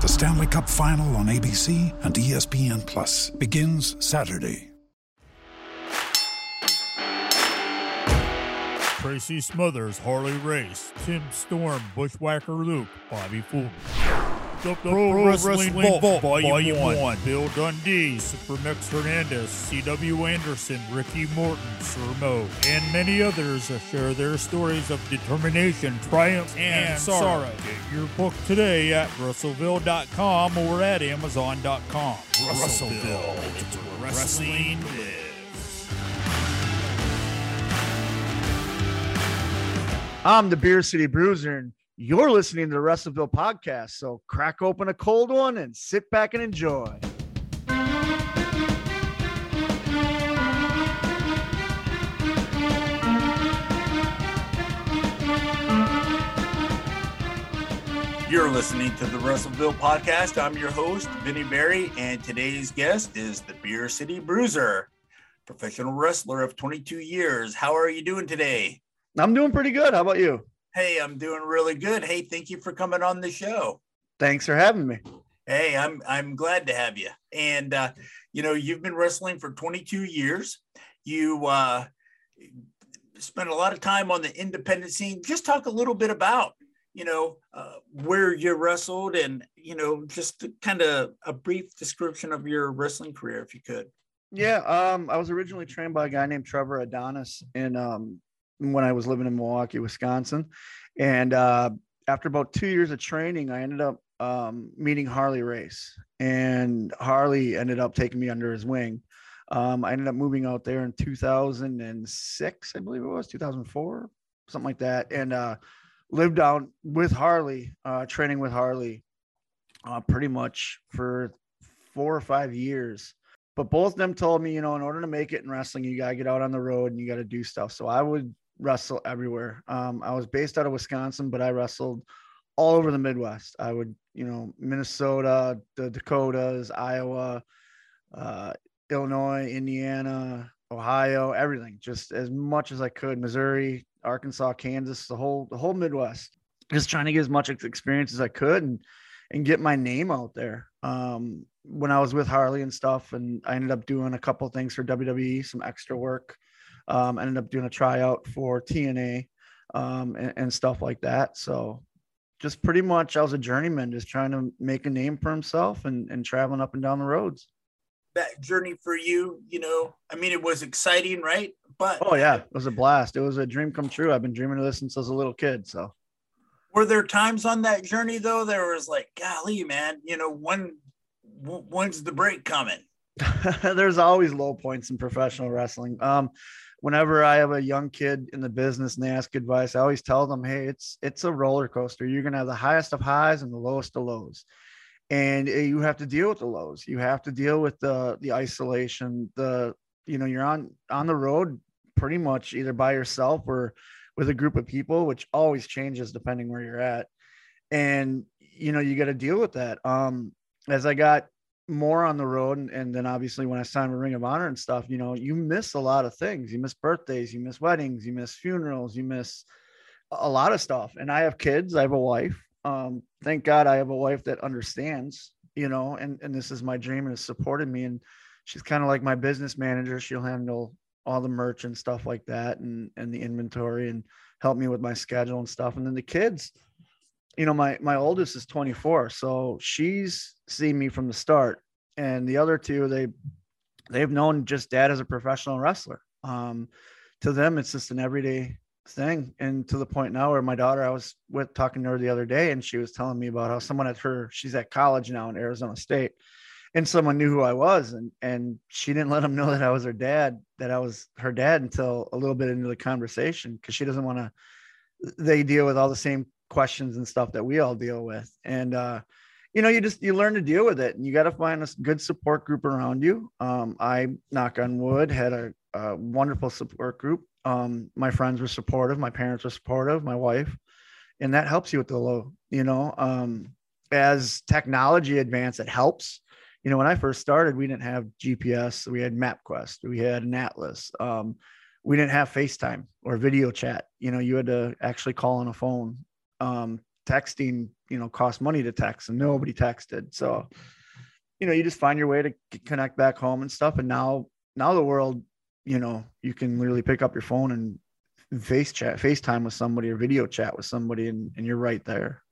The Stanley Cup Final on ABC and ESPN Plus begins Saturday. Tracy Smothers, Harley Race, Tim Storm, Bushwhacker Luke, Bobby Fulton. The Pro, Wrestling, Vault, Volume 1. Bill Dundee, Super Supermix Hernandez, C.W. Anderson, Ricky Morton, Sir Mo, and many others share their stories of determination, triumph, and, sorrow. Get your book today at wrestleville.com or at amazon.com. Wrestleville, it's where wrestling lives. I'm the Beer City Bruiser, and you're listening to the Wrestleville podcast. So crack open a cold one and sit back and enjoy. You're listening to the Wrestleville podcast. I'm your host, Vinny Berry, and today's guest is the Beer City Bruiser, professional wrestler of 22 years. How are you doing today? I'm doing pretty good. How about you? Hey, I'm doing really good. Hey, thank you for coming on the show. Thanks for having me. Hey, I'm I'm glad to have you. And uh, you know, you've been wrestling for 22 years. You uh, spent a lot of time on the independent scene. Just talk a little bit about you know uh, where you wrestled, and you know, just kind of a brief description of your wrestling career, if you could. Yeah, um, I was originally trained by a guy named Trevor Adonis in um, when I was living in Milwaukee, Wisconsin, and uh, after about two years of training, I ended up um, meeting Harley Race, and Harley ended up taking me under his wing. Um, I ended up moving out there in 2006, I believe it was 2004, something like that, and uh, lived out with Harley, uh, training with Harley, uh, pretty much for four or five years. But both of them told me, you know, in order to make it in wrestling, you gotta get out on the road and you gotta do stuff. So I would wrestle everywhere. Um, I was based out of Wisconsin, but I wrestled all over the Midwest. I would, you know, Minnesota, the Dakotas, Iowa, uh, Illinois, Indiana, Ohio, everything, just as much as I could. Missouri, Arkansas, Kansas, the whole the whole Midwest. Just trying to get as much experience as I could and and get my name out there. Um, when I was with Harley and stuff, and I ended up doing a couple things for WWE, some extra work. Um, I ended up doing a tryout for TNA um, and, and stuff like that. So just pretty much I was a journeyman, just trying to make a name for himself and, and traveling up and down the roads. That journey for you, you know, I mean, it was exciting, right? But Oh yeah, it was a blast. It was a dream come true. I've been dreaming of this since I was a little kid. So were there times on that journey though there was like golly man you know when when's the break coming there's always low points in professional wrestling. Um, whenever I have a young kid in the business and they ask advice, I always tell them, "Hey, it's it's a roller coaster. You're gonna have the highest of highs and the lowest of lows, and uh, you have to deal with the lows. You have to deal with the the isolation. The you know you're on on the road pretty much either by yourself or with a group of people, which always changes depending where you're at, and you know you got to deal with that. Um, as I got more on the road and, and then obviously when I signed with Ring of Honor and stuff, you know, you miss a lot of things. You miss birthdays, you miss weddings, you miss funerals, you miss a lot of stuff. And I have kids, I have a wife. Um, thank God I have a wife that understands, you know, and, and this is my dream and has supported me. And she's kind of like my business manager. She'll handle all the merch and stuff like that and, and the inventory and help me with my schedule and stuff. And then the kids, you know, my my oldest is 24, so she's seen me from the start, and the other two they they've known just dad as a professional wrestler. Um, to them, it's just an everyday thing. And to the point now where my daughter, I was with talking to her the other day, and she was telling me about how someone at her, she's at college now in Arizona State, and someone knew who I was, and and she didn't let them know that I was her dad, that I was her dad until a little bit into the conversation because she doesn't want to. They deal with all the same questions and stuff that we all deal with, and uh, you know, you just you learn to deal with it, and you got to find a good support group around you. Um, I knock on wood had a, a wonderful support group. Um, my friends were supportive, my parents were supportive, my wife, and that helps you with the low. You know, um, as technology advance, it helps. You know, when I first started, we didn't have GPS. We had MapQuest. We had an Atlas. Um, we didn't have FaceTime or video chat. You know, you had to actually call on a phone. Um, texting, you know, cost money to text and nobody texted. So, you know, you just find your way to connect back home and stuff. And now, now the world, you know, you can literally pick up your phone and face chat, FaceTime with somebody or video chat with somebody, and, and you're right there.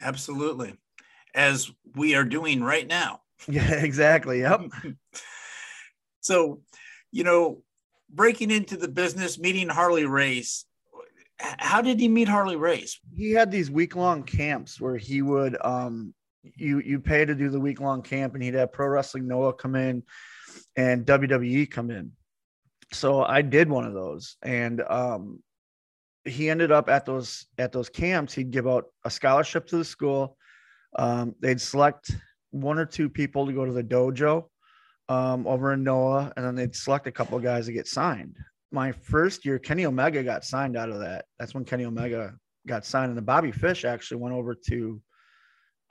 Absolutely. As we are doing right now. Yeah, exactly. Yep. so, you know, breaking into the business, meeting Harley Race, how did he meet Harley Race? He had these week long camps where he would um you you pay to do the week long camp and he'd have Pro Wrestling Noah come in and WWE come in. So I did one of those and um he ended up at those at those camps he'd give out a scholarship to the school um, they'd select one or two people to go to the dojo um, over in Noah, and then they'd select a couple of guys to get signed my first year, Kenny Omega got signed out of that. That's when Kenny Omega got signed, and the Bobby Fish actually went over to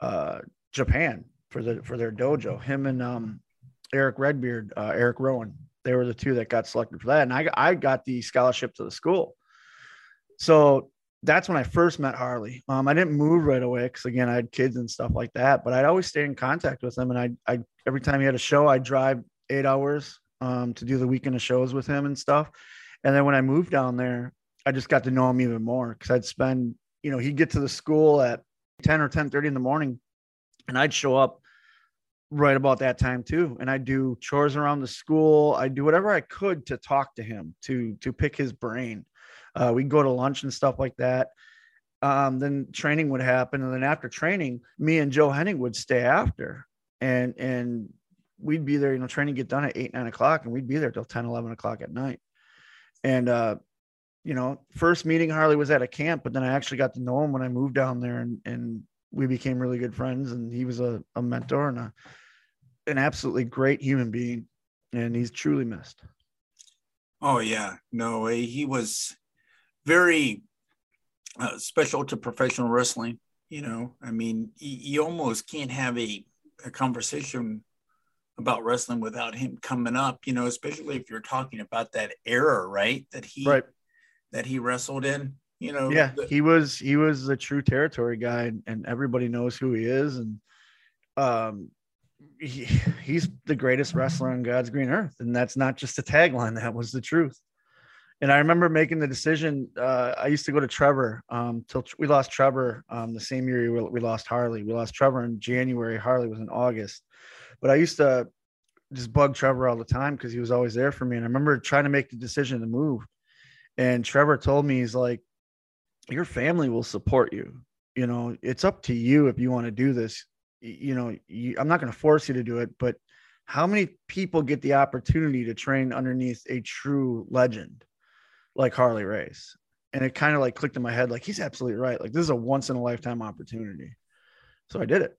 uh, Japan for the for their dojo. Him and um, Eric Redbeard, uh, Eric Rowan, they were the two that got selected for that, and I I got the scholarship to the school. So that's when I first met Harley. Um, I didn't move right away because again I had kids and stuff like that, but I'd always stay in contact with him, and I I every time he had a show, I'd drive eight hours um, to do the weekend of shows with him and stuff. And then when I moved down there, I just got to know him even more because I'd spend, you know, he'd get to the school at 10 or 10 30 in the morning and I'd show up right about that time too. And I'd do chores around the school. I'd do whatever I could to talk to him, to, to pick his brain. Uh, we'd go to lunch and stuff like that. Um, then training would happen. And then after training, me and Joe Hennig would stay after and, and we'd be there, you know, training get done at eight, nine o'clock, and we'd be there till 10, 11 o'clock at night. And, uh, you know, first meeting Harley was at a camp, but then I actually got to know him when I moved down there and, and we became really good friends. And he was a, a mentor and a, an absolutely great human being. And he's truly missed. Oh, yeah. No, he was very uh, special to professional wrestling. You know, I mean, you almost can't have a, a conversation about wrestling without him coming up, you know, especially if you're talking about that era, right? That he right. that he wrestled in, you know. Yeah, the, he was he was a true territory guy and everybody knows who he is and um he, he's the greatest wrestler on God's green earth and that's not just a tagline, that was the truth. And I remember making the decision. Uh, I used to go to Trevor um, till we lost Trevor um, the same year we, we lost Harley. We lost Trevor in January. Harley was in August but I used to just bug Trevor all the time because he was always there for me. And I remember trying to make the decision to move. And Trevor told me, he's like, your family will support you. You know, it's up to you if you want to do this. You know, you, I'm not going to force you to do it, but how many people get the opportunity to train underneath a true legend like Harley Race? And it kind of like clicked in my head, like he's absolutely right. Like this is a once in a lifetime opportunity. So I did it.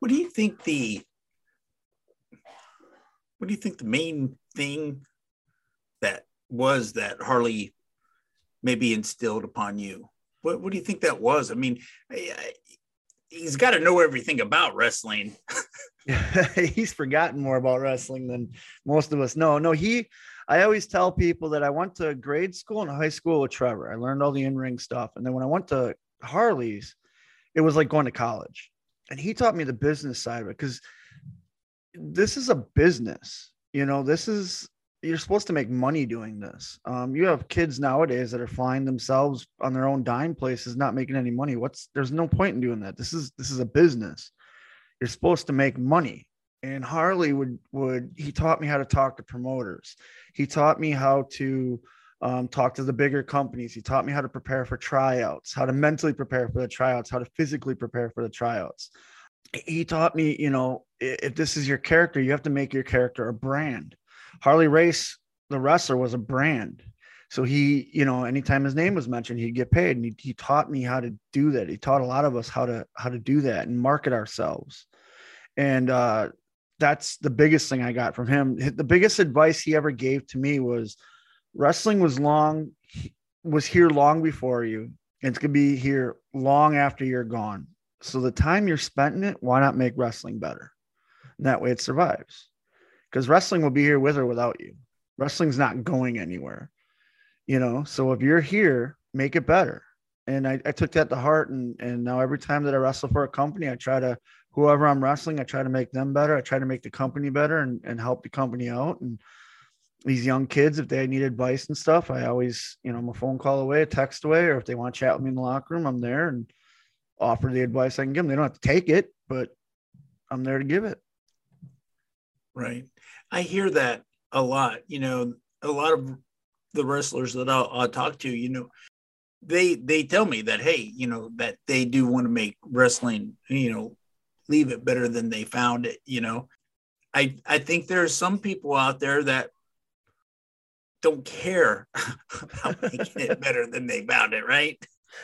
What do you think the what do you think the main thing that was that Harley maybe instilled upon you? What what do you think that was? I mean, I, I, he's got to know everything about wrestling. he's forgotten more about wrestling than most of us know. No, he I always tell people that I went to grade school and high school with Trevor. I learned all the in-ring stuff. And then when I went to Harley's, it was like going to college and he taught me the business side of it because this is a business you know this is you're supposed to make money doing this. Um, you have kids nowadays that are flying themselves on their own dime places not making any money. What's there's no point in doing that. This is this is a business. You're supposed to make money. And Harley would would he taught me how to talk to promoters. He taught me how to um, talk to the bigger companies. He taught me how to prepare for tryouts, how to mentally prepare for the tryouts, how to physically prepare for the tryouts. He taught me, you know, if this is your character, you have to make your character a brand. Harley Race, the wrestler, was a brand. So he, you know, anytime his name was mentioned, he'd get paid. And he, he taught me how to do that. He taught a lot of us how to how to do that and market ourselves. And uh, that's the biggest thing I got from him. The biggest advice he ever gave to me was wrestling was long was here long before you. And it's gonna be here long after you're gone. So the time you're spent in it, why not make wrestling better? And that way it survives. Because wrestling will be here with or without you. Wrestling's not going anywhere. You know, so if you're here, make it better. And I, I took that to heart. And and now every time that I wrestle for a company, I try to whoever I'm wrestling, I try to make them better. I try to make the company better and, and help the company out. And these young kids, if they need advice and stuff, I always, you know, I'm a phone call away, a text away, or if they want to chat with me in the locker room, I'm there and offer the advice I can give them. They don't have to take it, but I'm there to give it. Right. I hear that a lot. You know, a lot of the wrestlers that I'll, I'll talk to, you know, they they tell me that hey, you know, that they do want to make wrestling, you know, leave it better than they found it. You know, I I think there are some people out there that don't care about making it better than they found it, right?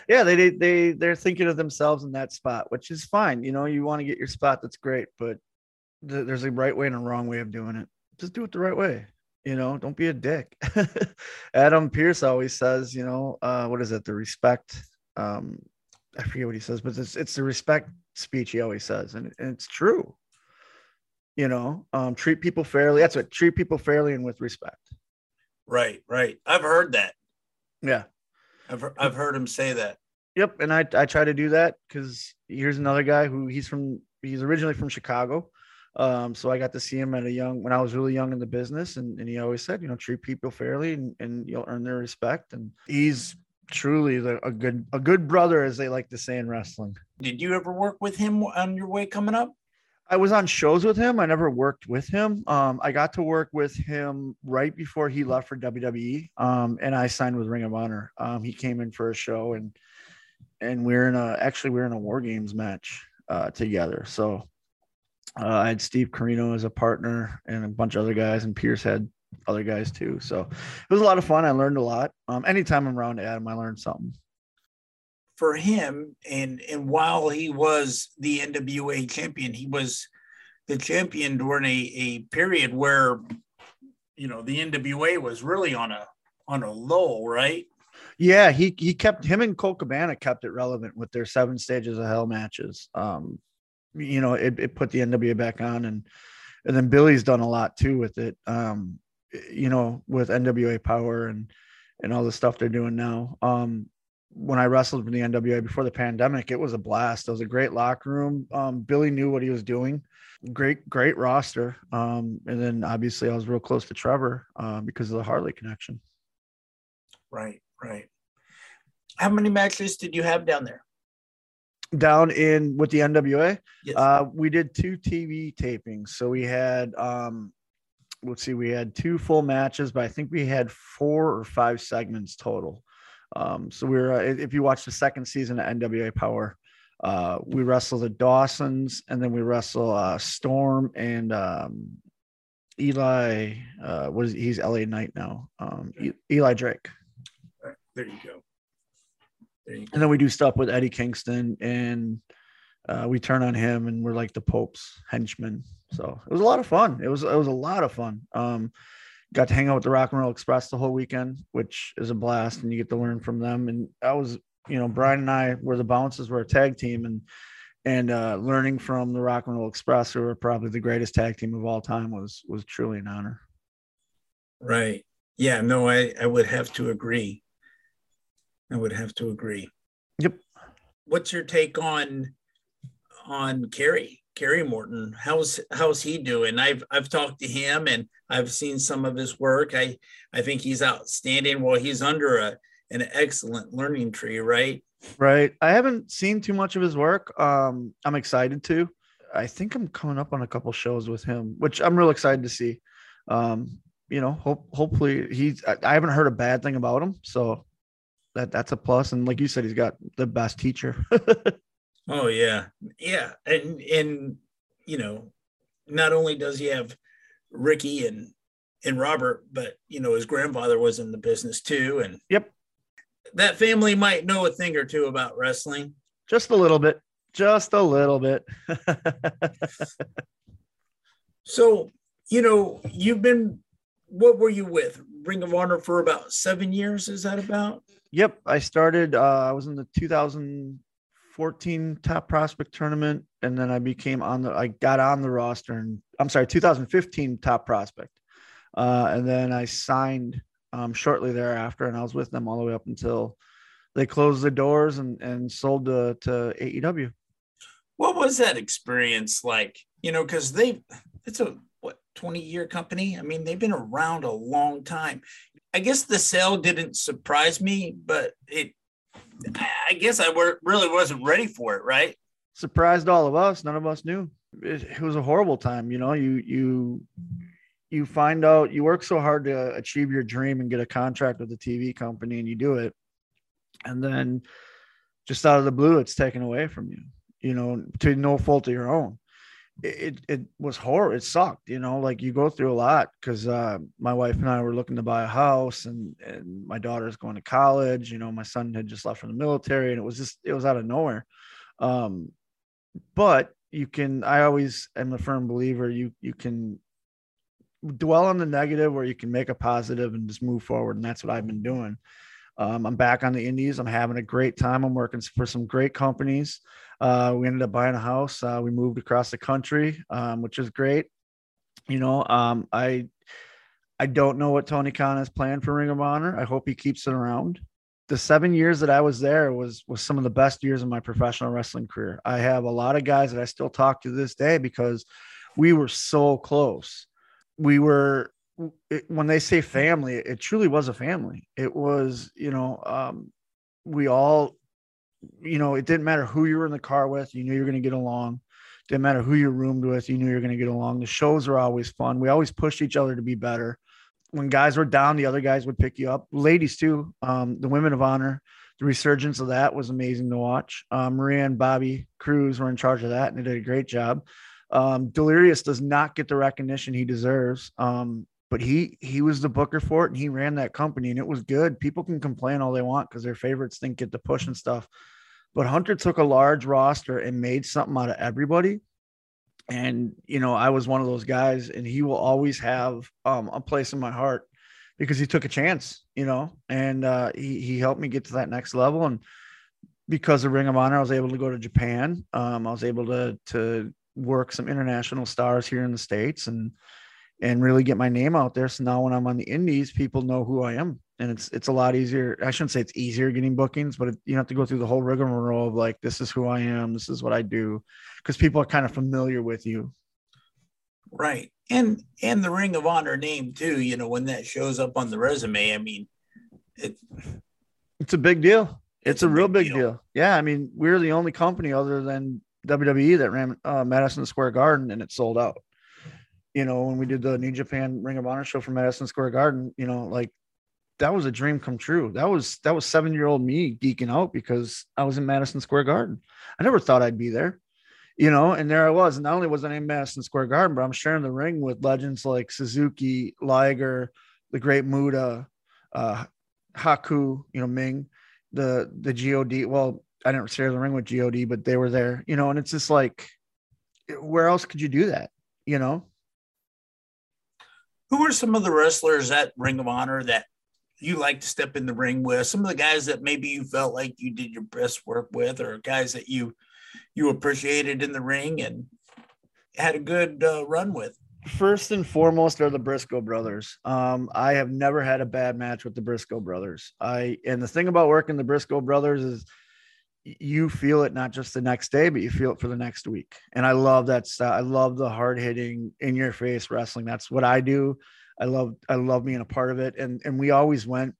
Yeah, they they they're thinking of themselves in that spot, which is fine. You know, you want to get your spot, that's great, but th- there's a right way and a wrong way of doing it. Just do it the right way. You know, don't be a dick. Adam Pearce always says, you know, uh, what is it? The respect. Um, I forget what he says, but it's it's the respect speech he always says, and, and it's true. You know, um, treat people fairly. That's what treat people fairly and with respect. Right, right. I've heard that. Yeah, I've I've heard him say that. Yep, and I I try to do that because here's another guy who he's from. He's originally from Chicago. Um, so I got to see him at a young when I was really young in the business, and, and he always said, you know, treat people fairly and, and you'll earn their respect. And he's truly the, a good a good brother, as they like to say in wrestling. Did you ever work with him on your way coming up? I was on shows with him. I never worked with him. Um, I got to work with him right before he left for WWE, um, and I signed with Ring of Honor. Um, he came in for a show, and and we are in a actually we are in a War Games match uh, together. So uh, I had Steve Corino as a partner, and a bunch of other guys, and Pearce had other guys too. So it was a lot of fun. I learned a lot. Um, anytime I'm around Adam, I learned something. For him, and and while he was the NWA champion, he was the champion during a, a period where you know the NWA was really on a on a low, right? Yeah, he he kept him and Colt Cabana kept it relevant with their seven stages of hell matches. Um, you know, it, it put the NWA back on and and then Billy's done a lot too with it. Um, you know, with NWA Power and and all the stuff they're doing now. Um, when I wrestled for the NWA before the pandemic, it was a blast. It was a great locker room. Um, Billy knew what he was doing. Great, great roster. Um, and then obviously I was real close to Trevor uh, because of the Harley connection. Right, right. How many matches did you have down there? Down in with the NWA, Yes. uh, we did two TV tapings. So we had um, let's see, we had two full matches, but I think we had four or five segments total. Um, so we are uh, if you watch the second season of NWA Power, uh, we wrestle the Dawsons and then we wrestle uh, Storm and um, Eli. Uh, what is he's LA Knight now? Um, E- Eli Drake. Right, there you go. There you go. And then we do stuff with Eddie Kingston and uh, we turn on him and we're like the Pope's henchmen. So it was a lot of fun. It was it was a lot of fun. Um, got to hang out with the Rock and Roll Express the whole weekend, which is a blast, and you get to learn from them. And I was, you know, Brian and I were the Bouncers, were a tag team, and and uh, learning from the Rock and Roll Express, who are probably the greatest tag team of all time, was was truly an honor. Right. Yeah, no, I, I would have to agree. I would have to agree. Yep. What's your take on on Kerry? Kerry Morton, how's how's he doing? I've I've talked to him and I've seen some of his work. I I think he's outstanding. Well, he's under a an excellent learning tree, right? Right. I haven't seen too much of his work. Um, I'm excited to. I think I'm coming up on a couple shows with him, which I'm real excited to see. Um, you know, hope hopefully he's. I, I haven't heard a bad thing about him, so that that's a plus. And like you said, he's got the best teacher. oh yeah, yeah, and and you know, not only does he have Ricky and and Robert, but you know, his grandfather was in the business too, and yep, that family might know a thing or two about wrestling. Just a little bit. Just a little bit. so, you know, you've been what were you with? Ring of Honor for about seven years, is that about? Yep. I started uh I was in the 2014 top prospect tournament, and then I became on the I got on the roster and I'm sorry, 2015 top prospect. Uh, and then I signed um, shortly thereafter, and I was with them all the way up until they closed the doors and and sold to, to AEW. What was that experience like? You know, because they it's a what 20 year company. I mean, they've been around a long time. I guess the sale didn't surprise me, but it I guess I were, really wasn't ready for it, right? Surprised all of us. None of us knew. It, it was a horrible time. You know, you you you find out you work so hard to achieve your dream and get a contract with a TV company and you do it. And then just out of the blue, it's taken away from you, you know, to no fault of your own. It, it, was horror. It sucked, you know, like you go through a lot because uh, my wife and I were looking to buy a house and, and my daughter's going to college. You know, my son had just left from the military and it was just, it was out of nowhere. Um, but you can, I always am a firm believer you, you can dwell on the negative where you can make a positive and just move forward. And that's what I've been doing. Um, I'm back on the indies. I'm having a great time. I'm working for some great companies. Uh, we ended up buying a house. Uh, we moved across the country, um, which is great. You know, um, I I don't know what Tony Khan has planned for Ring of Honor. I hope he keeps it around. The seven years that I was there was was some of the best years of my professional wrestling career. I have a lot of guys that I still talk to this day because we were so close we were it, when they say family, it truly was a family. It was, you know, um, we all, you know, it didn't matter who you were in the car with, you knew you were going to get along. Didn't matter who you roomed with, you knew you were going to get along. The shows were always fun. We always pushed each other to be better. When guys were down, the other guys would pick you up. Ladies too. Um, the women of honor, the resurgence of that was amazing to watch. Um, Maria and Bobby Cruz were in charge of that, and they did a great job. Um, Delirious does not get the recognition he deserves. Um, but he he was the booker for it and he ran that company and it was good. People can complain all they want because their favorites didn't get the push and stuff. But Hunter took a large roster and made something out of everybody. And you know, I was one of those guys, and he will always have um, a place in my heart because he took a chance, you know, and uh, he he helped me get to that next level. And because of Ring of Honor, I was able to go to Japan. Um, I was able to to work some international stars here in the states and and really get my name out there. So now when I'm on the indies, people know who I am, and it's it's a lot easier. I shouldn't say it's easier getting bookings, but it, you have to go through the whole rigmarole of like, this is who I am, this is what I do, because people are kind of familiar with you. Right, and and the Ring of Honor name too. You know, when that shows up on the resume, I mean, it it's a big deal. It's, it's a, a, real big, big deal. deal. Yeah, I mean, we're the only company other than WWE that ran uh, Madison Square Garden and it sold out. You know, when we did the New Japan Ring of Honor show for Madison Square Garden, you know, like that was a dream come true. That was that was seven year old me geeking out because I was in Madison Square Garden. I never thought I'd be there, you know, and there I was. And not only was I in Madison Square Garden, but I'm sharing the ring with legends like Suzuki, Liger, the Great Muta, uh, Haku, you know, Meng, the the God. Well, I didn't share the ring with God, but they were there, you know, and it's just like, where else could you do that, you know? Who are some of the wrestlers at Ring of Honor that you like to step in the ring with? Some of the guys that maybe you felt like you did your best work with, or guys that you you appreciated in the ring and had a good uh, run with. First and foremost are the Briscoe brothers. Um, I have never had a bad match with the Briscoe brothers. I and the thing about working the Briscoe brothers is you feel it not just the next day, but you feel it for the next week. And I love that style. I love the hard hitting, in your face wrestling. That's what I do. I love I love being a part of it. And and we always went.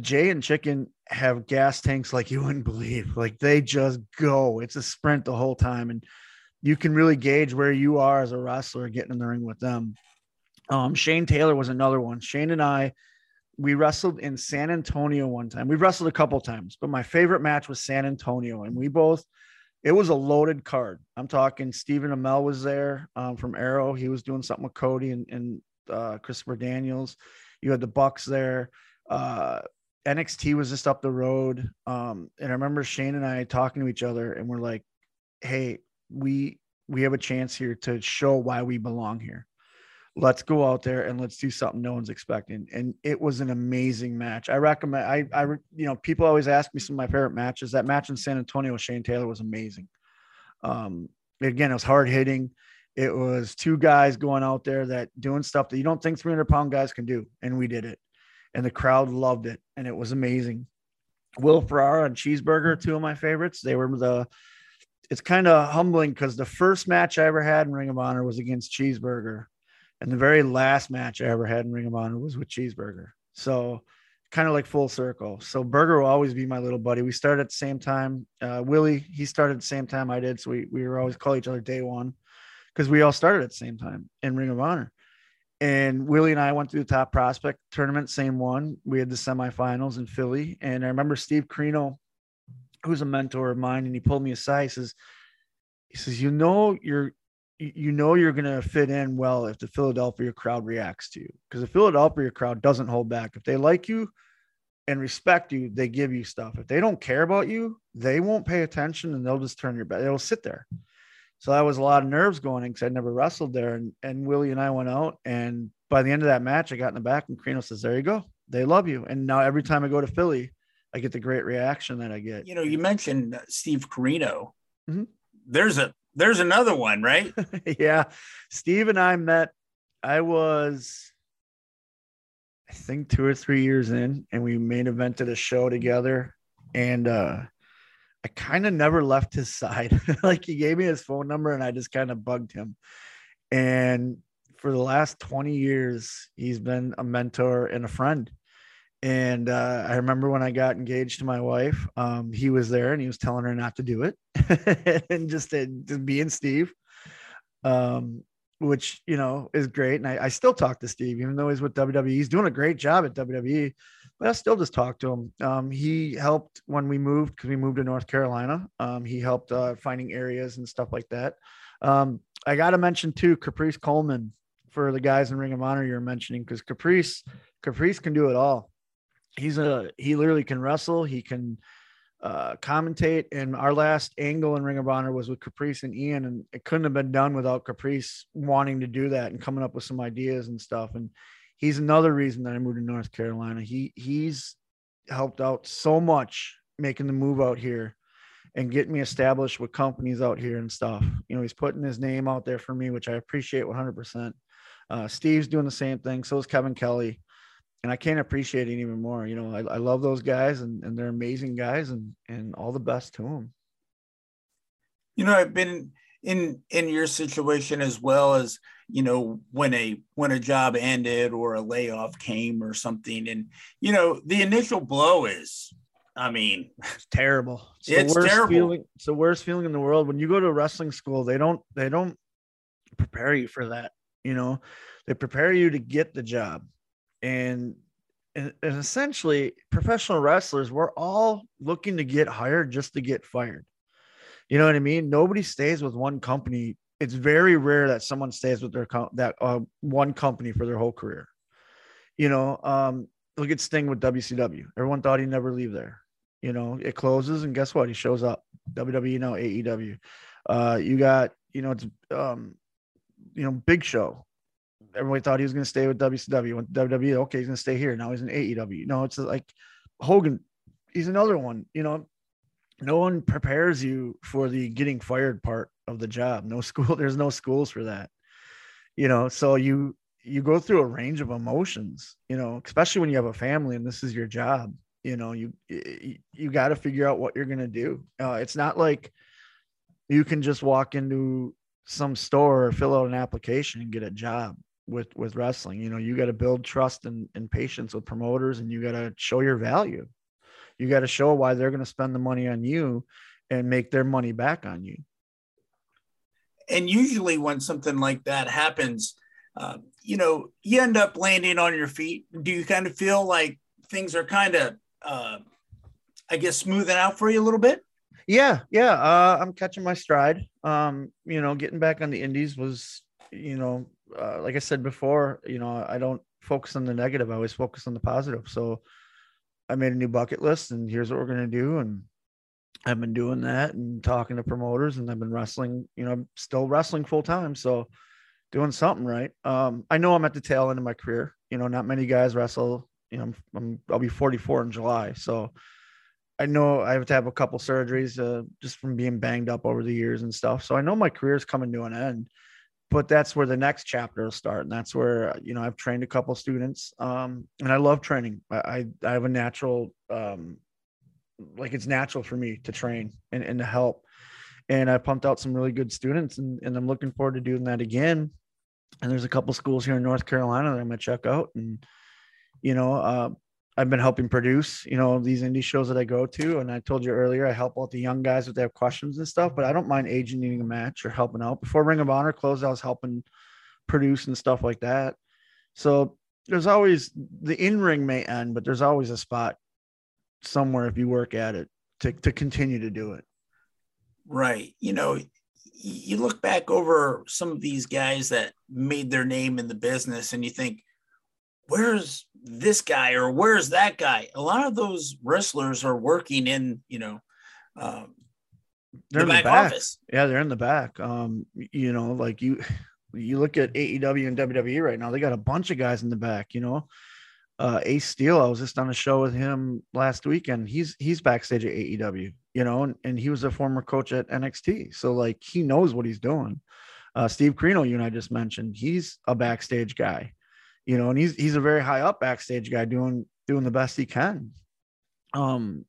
Jay and Chicken have gas tanks like you wouldn't believe. Like they just go. It's a sprint the whole time. And you can really gauge where you are as a wrestler getting in the ring with them. Um, Shane Taylor was another one. Shane and I, we wrestled in San Antonio one time. We've wrestled a couple times, but my favorite match was San Antonio, and we both. It was a loaded card. I'm talking Stephen Amell was there um, from Arrow. He was doing something with Cody and, and uh, Christopher Daniels. You had the Bucks there. Uh, NXT was just up the road. Um, and I remember Shane and I talking to each other, and we're like, "Hey, we we have a chance here to show why we belong here. Let's go out there and let's do something no one's expecting." And it was an amazing match. I recommend. I I you know people always ask me some of my favorite matches. That match in San Antonio with Shane Taylor was amazing. Um, again, it was hard hitting. It was two guys going out there that doing stuff that you don't think 300 pound guys can do, and we did it and the crowd loved it, and it was amazing. Will Ferrara and Cheeseburger, two of my favorites. They were the. It's kind of humbling because the first match I ever had in Ring of Honor was against Cheeseburger, and the very last match I ever had in Ring of Honor was with Cheeseburger. So, kind of like full circle. So Burger will always be my little buddy. We started at the same time. Uh, Willie, he started at the same time I did, so we we were always call each other day one because we all started at the same time in Ring of Honor and Willie and I went through the top prospect tournament, same one. We had the semifinals in Philly. And I remember Steve Corino, who's a mentor of mine, and he pulled me aside. He says, he says, you know, you're, you know, you're going to fit in well if the Philadelphia crowd reacts to you because the Philadelphia crowd doesn't hold back. If they like you and respect you, they give you stuff. If they don't care about you, they won't pay attention and they'll just turn your back. They'll sit there. So that was a lot of nerves going in because I'd never wrestled there. And, and Willie and I went out. And by the end of that match, I got in the back and Corino says, There you go. They love you. And now every time I go to Philly, I get the great reaction that I get. You know, you mentioned Steve Corino. Mm-hmm. There's a there's another one, right? yeah. Steve and I met. I was I think two or three years in, and we main evented a show together. And uh I kind of never left his side. like he gave me his phone number and I just kind of bugged him. And for the last 20 years, he's been a mentor and a friend. And uh, I remember when I got engaged to my wife, um, he was there and he was telling her not to do it and just, to, just being Steve. Um, which you know is great. And I, I, still talk to Steve, even though he's with WWE. He's doing a great job at WWE, but I still just talk to him. Um, he helped when we moved because we moved to North Carolina. Um, he helped uh, finding areas and stuff like that. Um, I got to mention too, Caprice Coleman for the guys in Ring of Honor you're mentioning because Caprice Caprice can do it all. He's a he literally can wrestle. He can uh, commentate. And our last angle in Ring of Honor was with Caprice and Ian, and it couldn't have been done without Caprice wanting to do that and coming up with some ideas and stuff. And he's another reason that I moved to North Carolina. He he's helped out so much making the move out here and getting me established with companies out here and stuff. You know, he's putting his name out there for me, which I appreciate 100%. Uh, Steve's doing the same thing. So is Kevin Kelly and I can't appreciate it even more. You know, I, I love those guys and, and they're amazing guys and, and all the best to them. You know, I've been in, in your situation as well as, you know, when a, when a job ended or a layoff came or something. And, you know, the initial blow is, I mean, it's terrible. It's, it's the worst terrible. Feeling, it's the worst feeling in the world. When you go to wrestling school, they don't, they don't prepare you for that. You know, they prepare you to get the job and, and essentially professional wrestlers we're all looking to get hired just to get fired. You know what i mean? Nobody stays with one company. It's very rare that someone stays with their com- that uh, one company for their whole career. You know um look at sting with wcw everyone thought he'd never leave there. You know it closes and guess what? He shows up. Wwe now aew uh you got you know it's um you know big show everybody thought he was going to stay with WCW. Went WWE. Okay, he's going to stay here. Now he's in AEW. No, it's like Hogan. He's another one. You know, no one prepares you for the getting fired part of the job. No school. There's no schools for that. You know, so you you go through a range of emotions. You know, especially when you have a family and this is your job. You know, you you, you got to figure out what you're going to do. Uh, it's not like you can just walk into some store or fill out an application and get a job with with wrestling you know you got to build trust and, and patience with promoters and you got to show your value you got to show why they're going to spend the money on you and make their money back on you And usually, when something like that happens, uh, you know, you end up landing on your feet. Do you kind of feel like things are kind of, uh, I guess, smoothing out for you a little bit? Yeah, yeah. Uh, I'm catching my stride. Um, you know, getting back on the indies was, you know, uh, like I said before, you know, I don't focus on the negative. I always focus on the positive. So I made a new bucket list and here's what we're going to do. And I've been doing that and talking to promoters and I've been wrestling, you know, I'm still wrestling full time. So doing something right. Um, I know I'm at the tail end of my career. You know, not many guys wrestle. You know, I'm, I'm I'll be 44 in July. So I know I have to have a couple surgeries uh, just from being banged up over the years and stuff. So I know my career is coming to an end, but that's where the next chapter will start. And that's where, you know, I've trained a couple students um, and I love training. I, I, I have a natural, um, like it's natural for me to train and, and to help. And I pumped out some really good students and, and I'm looking forward to doing that again. And there's a couple schools here in North Carolina that I'm going to check out. And, you know, uh, I've been helping produce, you know, these indie shows that I go to. And I told you earlier, I help out the young guys if they have questions and stuff, but I don't mind agenting a match or helping out. Before Ring of Honor closed, I was helping produce and stuff like that. So there's always the in ring may end, but there's always a spot somewhere if you work at it to, to continue to do it. Right. You know, you look back over some of these guys that made their name in the business and you think, where's this guy or where's that guy? A lot of those wrestlers are working in, you know, um, they're the in back the back. office. Yeah, they're in the back. Um, you know, like you, you look at AEW and WWE right now, they got a bunch of guys in the back, you know. Uh, Ace Steel, I was just on a show with him last weekend. He's he's backstage at AEW, you know, and, and he was a former coach at NXT. So like he knows what he's doing. Uh, Steve Corino, you and I just mentioned, he's a backstage guy you know, and he's he's a very high up backstage guy doing doing the best he can. Um,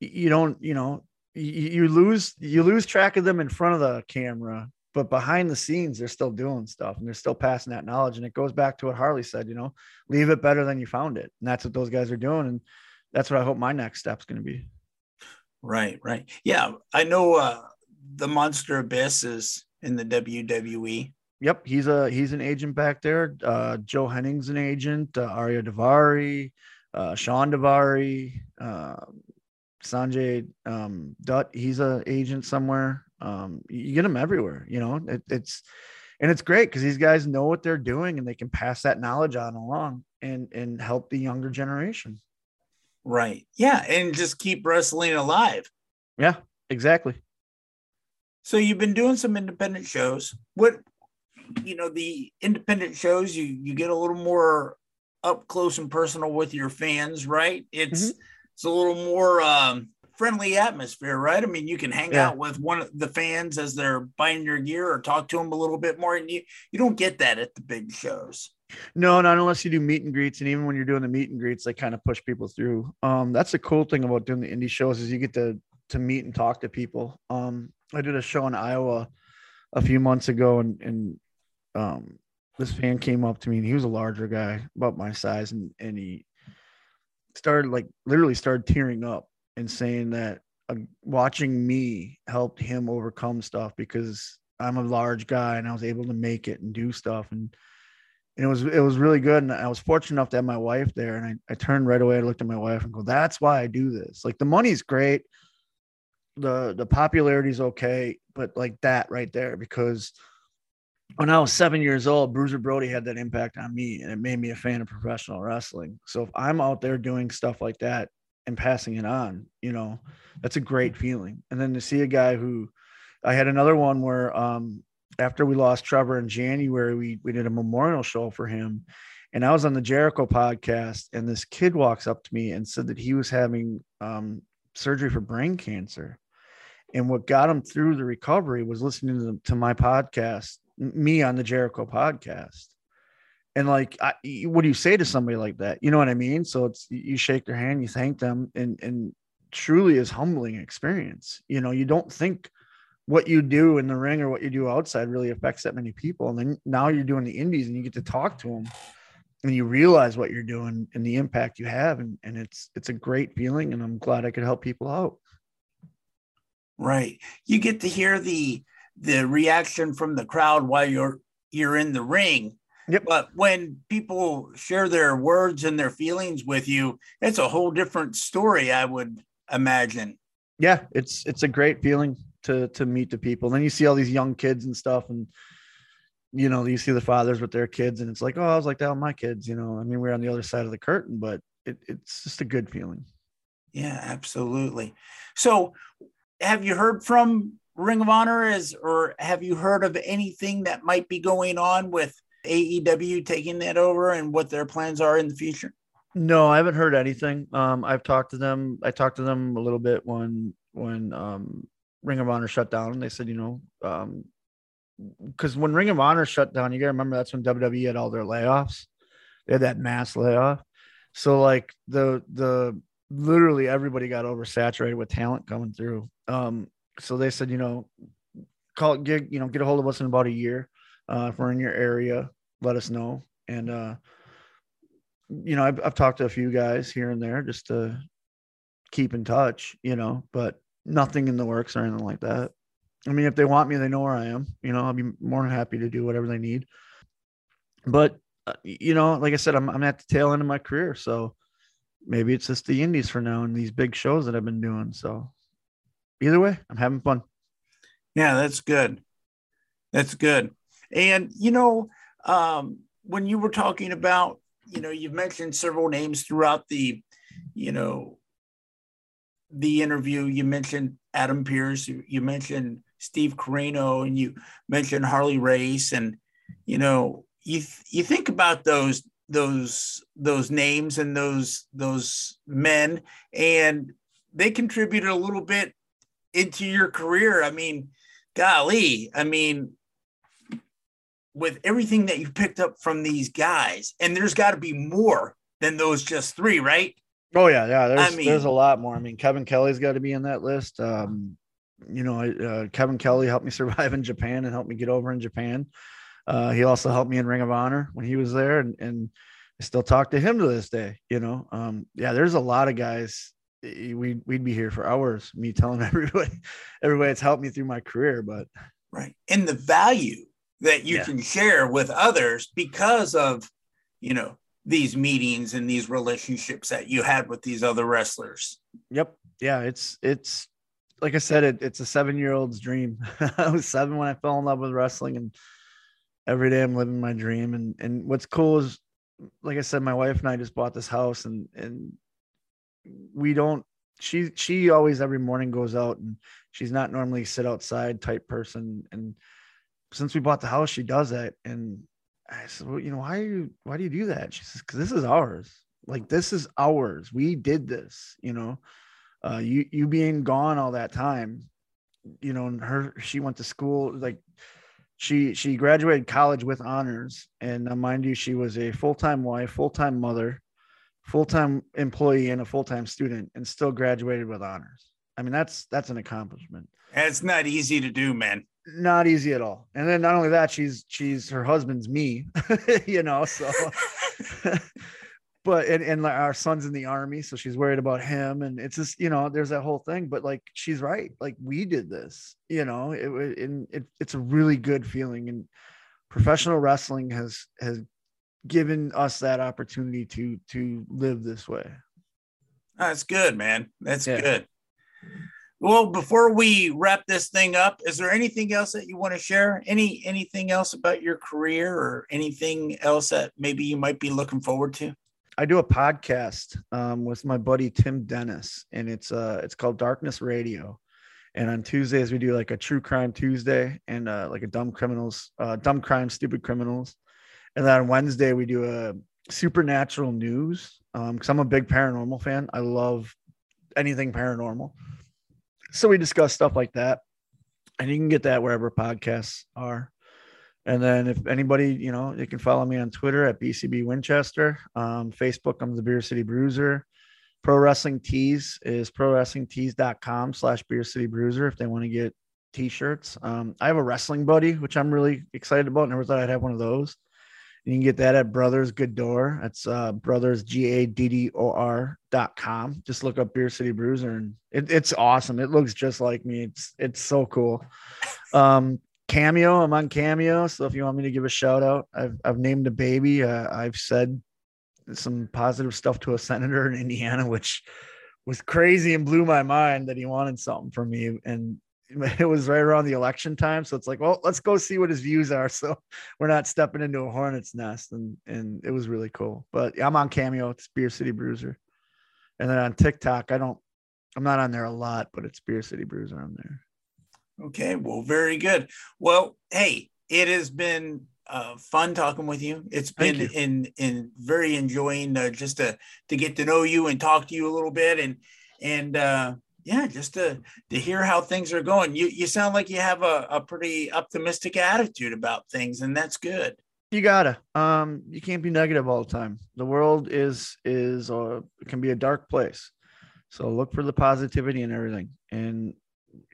you don't, you know, you, you lose you lose track of them in front of the camera, but behind the scenes they're still doing stuff and they're still passing that knowledge. And it goes back to what Harley said, you know, leave it better than you found it, and that's what those guys are doing, and that's what I hope my next step's going to be. Right, right, yeah. I know uh, the Monster Abyss is in the WWE. Yep, he's a he's an agent back there. Uh, Joe Hennig's an agent. Uh, Ariya Daivari, uh, Shawn Daivari, uh, Sanjay um, Dutt. He's a agent somewhere. Um, you get him everywhere. You know, it, it's and it's great because these guys know what they're doing and they can pass that knowledge on along and and help the younger generation. Right. Yeah, and just keep wrestling alive. Yeah, exactly. So you've been doing some independent shows. What you know the independent shows you you get a little more up close and personal with your fans right it's mm-hmm. it's a little more um, friendly atmosphere right i mean you can hang yeah. out with one of the fans as they're buying your gear or talk to them a little bit more and you you don't get that at the big shows no, not unless you do meet and greets. And even when you're doing the meet and greets, they kind of push people through. Um, that's the cool thing about doing the indie shows is you get to to meet and talk to people. Um, I did a show in Iowa a few months ago, and and um, this fan came up to me and he was a larger guy, about my size, and and he started like literally started tearing up and saying that uh, watching me helped him overcome stuff because I'm a large guy and I was able to make it and do stuff. And and it was it was really good. And I was fortunate enough to have my wife there. And I, I turned right away I looked at my wife and go that's why I do this. Like the money's great. The the popularity is okay but like that right there because when I was seven years old, Bruiser Brody had that impact on me and it made me a fan of professional wrestling. So if I'm out there doing stuff like that and passing it on, you know, that's a great feeling. And then to see a guy who I had another one where um, after we lost Trevor in January, we, we did a memorial show for him. And I was on the Jericho podcast, and this kid walks up to me and said that he was having um, surgery for brain cancer. And what got him through the recovery was listening to, the, to my podcast me on the Jericho podcast. And like, I, what do you say to somebody like that? You know what I mean? So it's you shake their hand, you thank them, and and truly is humbling experience. You know, you don't think what you do in the ring or what you do outside really affects that many people. And then now you're doing the indies and you get to talk to them and you realize what you're doing and the impact you have. And, and it's, it's a great feeling. And I'm glad I could help people out. Right. You get to hear the, the reaction from the crowd while you're you're in the ring. Yep. But when people share their words and their feelings with you, it's a whole different story, I would imagine. Yeah, it's it's a great feeling to to meet the people. Then you see all these young kids and stuff, and you know you see the fathers with their kids, and it's like, oh, I was like that with my kids. You know, I mean, we're on the other side of the curtain, but it, it's just a good feeling. Yeah, absolutely. So, have you heard from Ring of Honor is, or have you heard of anything that might be going on with AEW taking that over and what their plans are in the future? No, I haven't heard anything. Um, I've talked to them. I talked to them a little bit when when um, Ring of Honor shut down. And they said, you know, um, because when Ring of Honor shut down, you gotta remember that's when WWE had all their layoffs. They had that mass layoff. So like the the literally everybody got oversaturated with talent coming through. Um, so they said, you know, call get you know get a hold of us in about a year. Uh, if we're in your area, let us know. And uh, you know, I've, I've talked to a few guys here and there just to keep in touch. You know, but nothing in the works or anything like that. I mean, if they want me, they know where I am. You know, I'll be more than happy to do whatever they need. But uh, you know, like I said, I'm I'm at the tail end of my career, so maybe it's just the indies for now and these big shows that I've been doing. So either way, I'm having fun. Yeah, that's good. That's good. And you know, um, when you were talking about, you know, you've mentioned several names throughout the, you know, the interview. You mentioned Adam Pearce. You, you mentioned Steve Corino, and you mentioned Harley Race, and you know, you you think about those those those names and those those men, and they contributed a little bit into your career. I mean, golly, I mean, with everything that you picked up from these guys, and there's got to be more than those just three, right? Oh yeah, yeah. There's I mean, there's a lot more. I mean, Kevin Kelly's got to be in that list. Um, you know, uh, Kevin Kelly helped me survive in Japan and helped me get over in Japan. Uh, he also helped me in Ring of Honor when he was there, and, and I still talk to him to this day. You know, um, yeah, there's a lot of guys we'd we'd be here for hours. Me telling everybody, everybody that's helped me through my career. But right, and the value that you yeah. can share with others because of you know these meetings and these relationships that you had with these other wrestlers. Yep. Yeah. It's it's like I said, it, it's a seven year old's dream. I was seven when I fell in love with wrestling, and every day I'm living my dream. And and what's cool is, like I said, my wife and I just bought this house, and and we don't she she always every morning goes out and she's not normally sit outside type person. And since we bought the house she does that and i said well you know why you why do you do that? She says because this is ours. Like this is ours. We did this you know? Uh you you being gone all that time you know and her she went to school like she she graduated college with honors and uh, mind you she was a full-time wife full-time mother full-time employee and a full-time student and still graduated with honors. I mean, that's that's an accomplishment. And it's not easy to do, man. Not easy at all. And then not only that, she's she's her husband's me, you know, so but and, and our son's in the army, so she's worried about him. And it's just, you know, there's that whole thing. But like she's right. Like we did this, you know, it, and it, it's a really good feeling. And professional wrestling has has given us that opportunity to to live this way. That's good, man. That's yeah. good. Well, before we wrap this thing up, is there anything else that you want to share? Any anything else about your career or anything else that maybe you might be looking forward to? I do a podcast um, with my buddy Tim Dennis, and it's uh it's called Darkness Radio. And on Tuesdays we do like a true crime Tuesday and uh, like a dumb criminals, uh, dumb crime, stupid criminals. And then on Wednesday, we do a supernatural news because um, I'm a big paranormal fan. I love anything paranormal. So we discuss stuff like that. And you can get that wherever podcasts are. And then if anybody, you know, you can follow me on Twitter at BCB Winchester. Um, Facebook, I'm the Beer City Bruiser. Pro Wrestling Tees is prowrestlingtees.com slash Beer City Bruiser if they want to get t-shirts. Um, I have a wrestling buddy, which I'm really excited about. Never thought I'd have one of those. You can get that at Brothers Good Door. That's uh, Brothers G A D D O R dot com. Just look up Beer City Bruiser and it, it's awesome. It looks just like me. It's it's so cool. Um, Cameo. I'm on Cameo. So if you want me to give a shout out, I've I've named a baby. Uh, I've said some positive stuff to a senator in Indiana, which was crazy and blew my mind that he wanted something from me. And it was right around the election time. So it's like, well, let's go see what his views are. So we're not stepping into a hornet's nest. And and it was really cool. But I'm on Cameo, it's Beer City Bruiser. And then on TikTok, I don't I'm not on there a lot, but it's Beer City Bruiser on there. Okay, well, very good. Well, hey, it has been uh, fun talking with you. It's been you. in in very enjoying uh, just to to get to know you and talk to you a little bit and and uh, yeah, just to to hear how things are going. You you sound like you have a, a pretty optimistic attitude about things, and that's good. You gotta. Um, you can't be negative all the time. The world is is uh can be a dark place. So look for the positivity in everything, and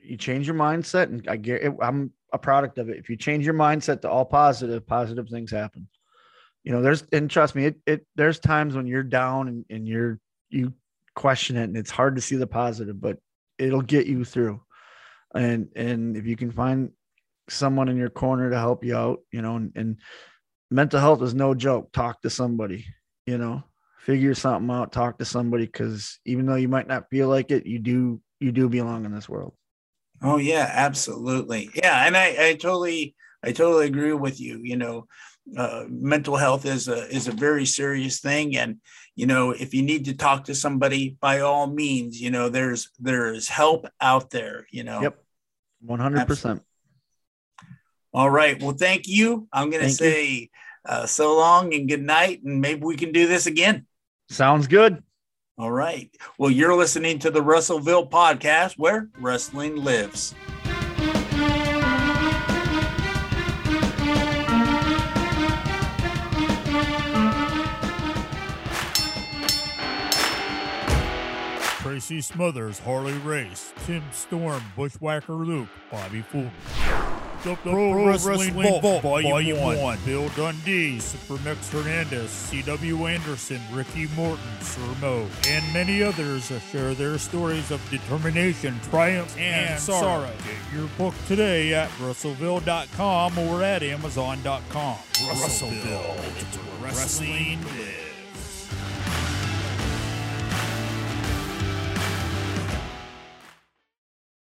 you change your mindset. And I get, it, I'm a product of it. If you change your mindset to all positive, positive things happen. You know, there's and trust me, it, it there's times when you're down and, and you're you question it and it's hard to see the positive, but it'll get you through. And and if you can find someone in your corner to help you out, you know, and, and mental health is no joke. Talk to somebody, you know, figure something out, talk to somebody because even though you might not feel like it, you do you do belong in this world. Oh yeah, absolutely. Yeah, and I, I totally I totally agree with you. You know, uh, mental health is a is a very serious thing, and you know if you need to talk to somebody, by all means, you know there's there's help out there. You know. Yep. One hundred percent. All right. Well, thank you. I'm going to say uh, so long and good night, and maybe we can do this again. Sounds good. All right. Well, you're listening to the Wrestleville podcast where wrestling lives. Tracy Smothers, Harley Race, Tim Storm, Bushwhacker Luke, Bobby Fulton. The, the Pro, Pro, Wrestling, Wrestling Vault, Volume, Volume 1. 1. Bill Dundee, Super Mex Hernandez, C.W. Anderson, Ricky Morton, Sir Mo, and many others uh, share their stories of determination, triumph, and, and sorrow. sorrow. Get your book today at wrestleville.com or at amazon.com. Wrestleville, Wrestleville. it's wrestling.